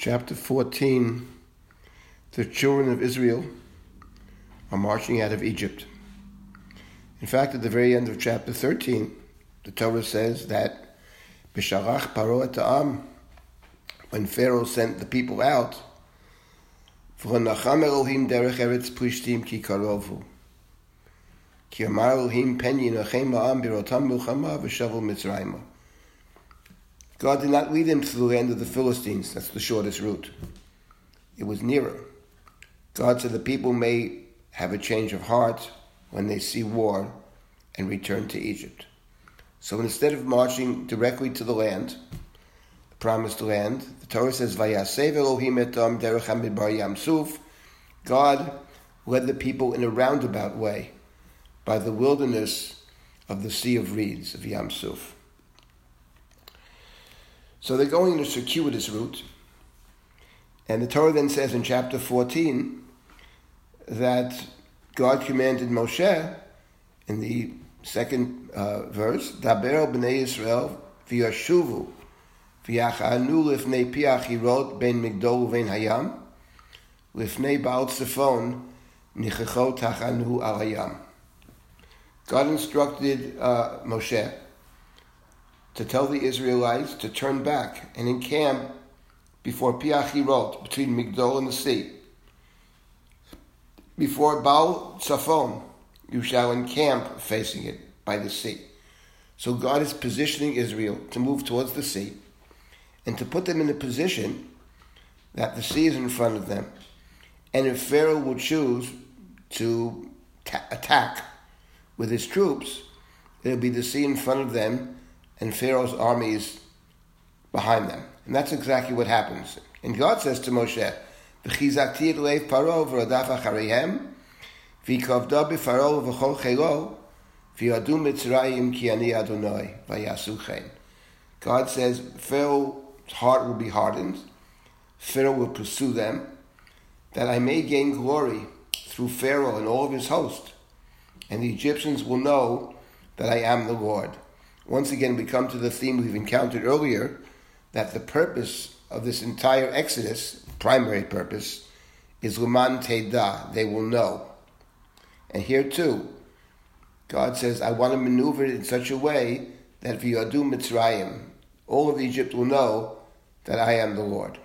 chapter 14, the children of Israel are marching out of Egypt. In fact, at the very end of chapter 13, the Torah says that Bisharach Paro Ta'am, when Pharaoh sent the people out, V'ronacham Elohim derech eretz plishtim ki karovu. Ki amar Elohim pen yinachem ma'am birotam milchama mitzrayimah. God did not lead them to the land of the Philistines. That's the shortest route. It was nearer. God said the people may have a change of heart when they see war and return to Egypt. So instead of marching directly to the land, the promised land, the Torah says, Vayasev Elohim etam derech hamidbar yamsuf. God led the people in a roundabout way by the wilderness of the Sea of Reeds, of Yamsuf. So they're going in a circuitous route. And the Torah then says in chapter 14 that God commanded Moshe in the second uh, verse, Daber b'nei Yisrael v'yashuvu v'yachanu lifnei piach hirot ben migdol u'ven hayam lifnei baal tzefon nichechot hachanu al hayam. God instructed uh, Moshe to tell the Israelites to turn back and encamp before Piachirot, between Migdol and the sea. Before Baal Tzafon, you shall encamp facing it by the sea. So God is positioning Israel to move towards the sea and to put them in a position that the sea is in front of them. And if Pharaoh will choose to ta- attack with his troops, it'll be the sea in front of them and Pharaoh's armies behind them. And that's exactly what happens. And God says to Moshe, Adonai, v'yasu chen. God says Pharaoh's heart will be hardened, Pharaoh will pursue them, that I may gain glory through Pharaoh and all of his host, and the Egyptians will know that I am the Lord once again we come to the theme we've encountered earlier that the purpose of this entire Exodus, primary purpose, is Luman Teda, they will know. And here too, God says, I want to maneuver it in such a way that V'yadu Mitzrayim, all of Egypt will know that I am the Lord.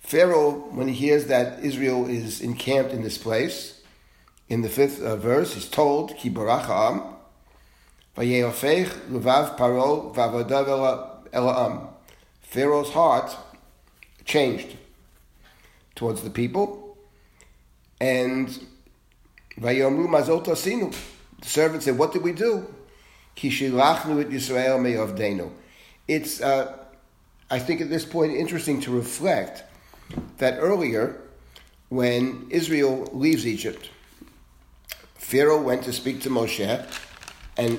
Pharaoh, when he hears that Israel is encamped in this place, in the fifth uh, verse, is told, Ki baracham. Pharaoh's heart changed towards the people, and. The servant said, "What did we do?" It's, uh, I think, at this point, interesting to reflect that earlier, when Israel leaves Egypt, Pharaoh went to speak to Moshe, and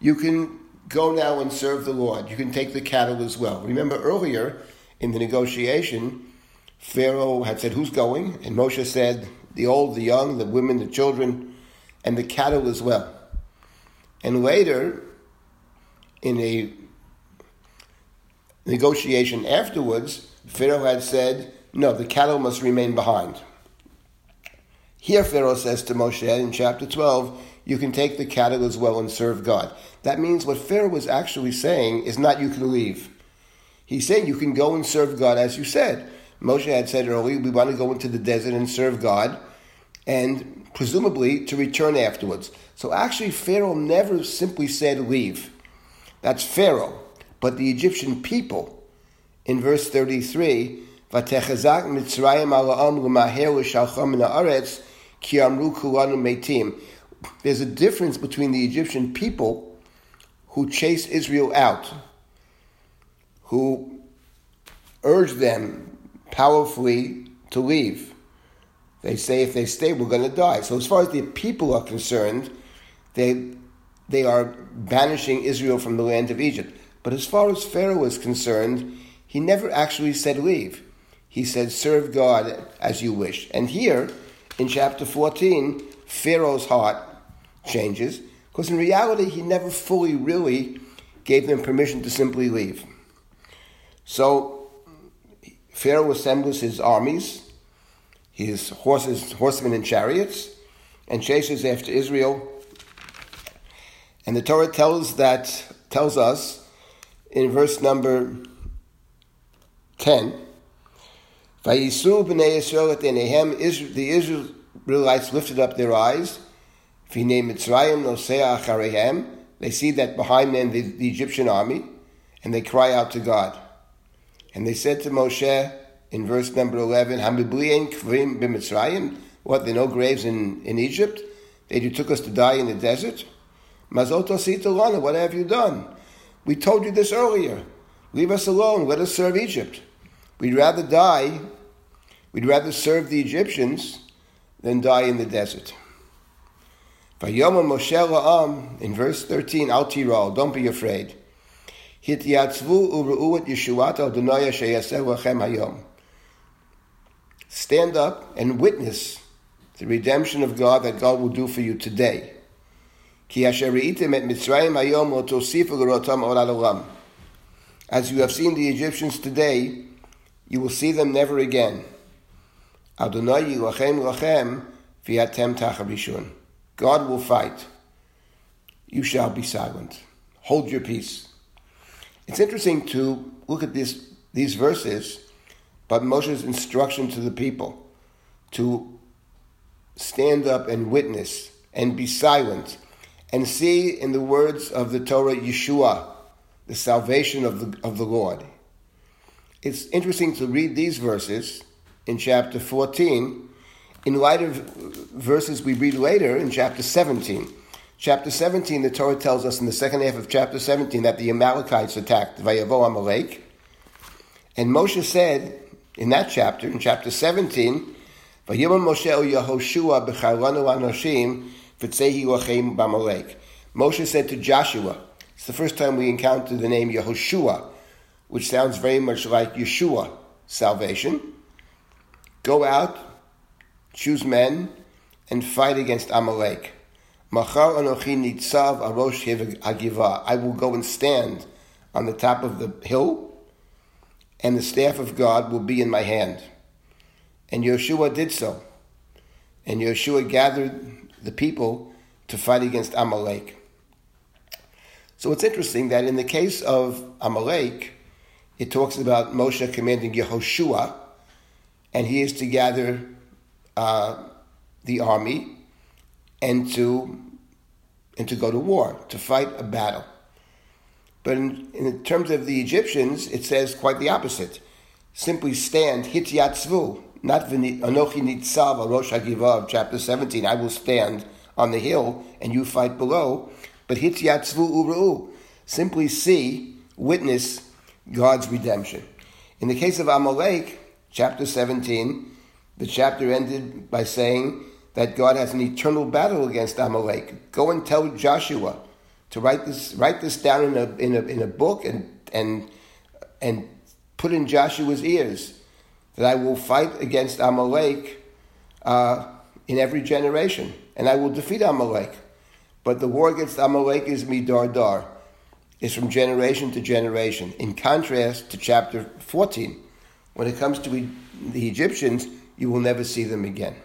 you can go now and serve the Lord. You can take the cattle as well. Remember earlier in the negotiation, Pharaoh had said, Who's going? And Moshe said, The old, the young, the women, the children, and the cattle as well. And later, in a negotiation afterwards, Pharaoh had said, No, the cattle must remain behind. Here, Pharaoh says to Moshe in chapter 12, you can take the cattle as well and serve God. That means what Pharaoh was actually saying is not you can leave. He's saying you can go and serve God as you said. Moshe had said earlier, we want to go into the desert and serve God, and presumably to return afterwards. So actually, Pharaoh never simply said leave. That's Pharaoh. But the Egyptian people, in verse 33, Vatechazak Mitzrayim ki amru there's a difference between the Egyptian people who chased Israel out, who urge them powerfully to leave. They say if they stay, we're going to die. So as far as the people are concerned, they they are banishing Israel from the land of Egypt. But as far as Pharaoh is concerned, he never actually said leave. He said, serve God as you wish. And here, in chapter 14, Pharaoh's heart changes, because in reality, he never fully really gave them permission to simply leave. So, Pharaoh assembles his armies, his horses, horsemen and chariots, and chases after Israel. And the Torah tells that tells us in verse number 10, Vayisu b'nei Yisrael the Israelites lifted up their eyes, they see that behind them the, the Egyptian army, and they cry out to God. And they said to Moshe in verse number 11, Hamibliyen kvim b'Mitzrayim, what, there are no graves in, in Egypt? That you took us to die in the desert? Mazoto what have you done? We told you this earlier. Leave us alone. Let us serve Egypt. We'd rather die, we'd rather serve the Egyptians than die in the desert. Vayoma Moshe La'am, in verse 13, Al Tiral, don't be afraid. Hityatzvu uru'uat Yeshuat al Dunaya sheyaseh lachem hayom. Stand up and witness the redemption of God that God will do for you today. Et As you have seen the Egyptians today, you will see them never again. Adonai yilachem lachem v'yatem tachabishun. God will fight. You shall be silent. Hold your peace. It's interesting to look at this, these verses, but Moshe's instruction to the people to stand up and witness and be silent and see in the words of the Torah Yeshua, the salvation of the, of the Lord. It's interesting to read these verses in chapter 14 in light of verses we read later in chapter 17. Chapter 17, the Torah tells us in the second half of chapter 17 that the Amalekites attacked Vayavo Amalek. And Moshe said in that chapter, in chapter 17, Vayimam Moshe Yehoshua b'charlanu anoshim v'tzehi lachem b'amalek. Moshe said to Joshua, it's the first time we encounter the name Yehoshua, which sounds very much like Yeshua, salvation. Go out, choose men, and fight against Amalek. Machar anochi nitzav arosh hagiva. I will go and stand on the top of the hill, and the staff of God will be in my hand. And Yehoshua did so. And Yehoshua gathered the people to fight against Amalek. So it's interesting that in the case of Amalek, it talks about Moshe commanding Yehoshua, and he is to gather uh, the army and to and to go to war to fight a battle. But in, in terms of the Egyptians, it says quite the opposite. Simply stand, hityatzvu, not anochi nitzav rosh hagiva of chapter 17. I will stand on the hill and you fight below. But hityatzvu uru'u, simply see, witness God's redemption. In the case of Amalek, chapter 17, the chapter ended by saying that God has an eternal battle against Amalek. Go and tell Joshua to write this, write this down in a, in a, in a book and, and, and put in Joshua's ears that I will fight against Amalek uh, in every generation, and I will defeat Amalek. But the war against Amalek is midar dar is from generation to generation. In contrast to chapter 14, when it comes to the Egyptians, you will never see them again.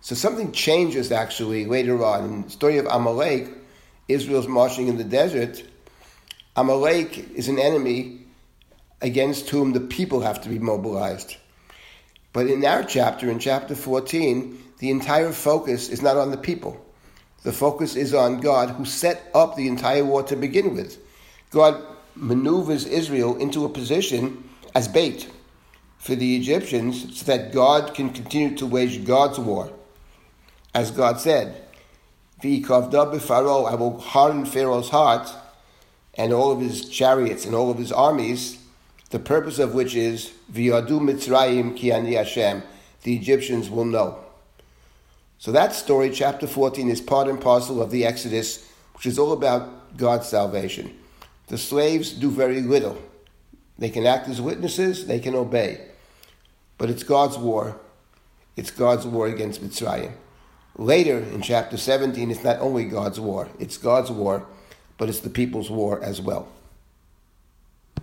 So something changes actually later on. In the story of Amalek, Israel's marching in the desert. Amalek is an enemy against whom the people have to be mobilized. But in our chapter, in chapter 14, the entire focus is not on the people. The focus is on God who set up the entire war to begin with. God maneuvers Israel into a position as bait for the Egyptians so that God can continue to wage God's war. As God said, Pharaoh, I will harden Pharaoh's heart and all of his chariots and all of his armies, the purpose of which is Mitzrayim ki ani Hashem, the Egyptians will know. So that story, chapter 14, is part and parcel of the Exodus, which is all about God's salvation. The slaves do very little. They can act as witnesses, they can obey. But it's God's war. It's God's war against Mitzrayim. Later in chapter 17, it's not only God's war, it's God's war, but it's the people's war as well.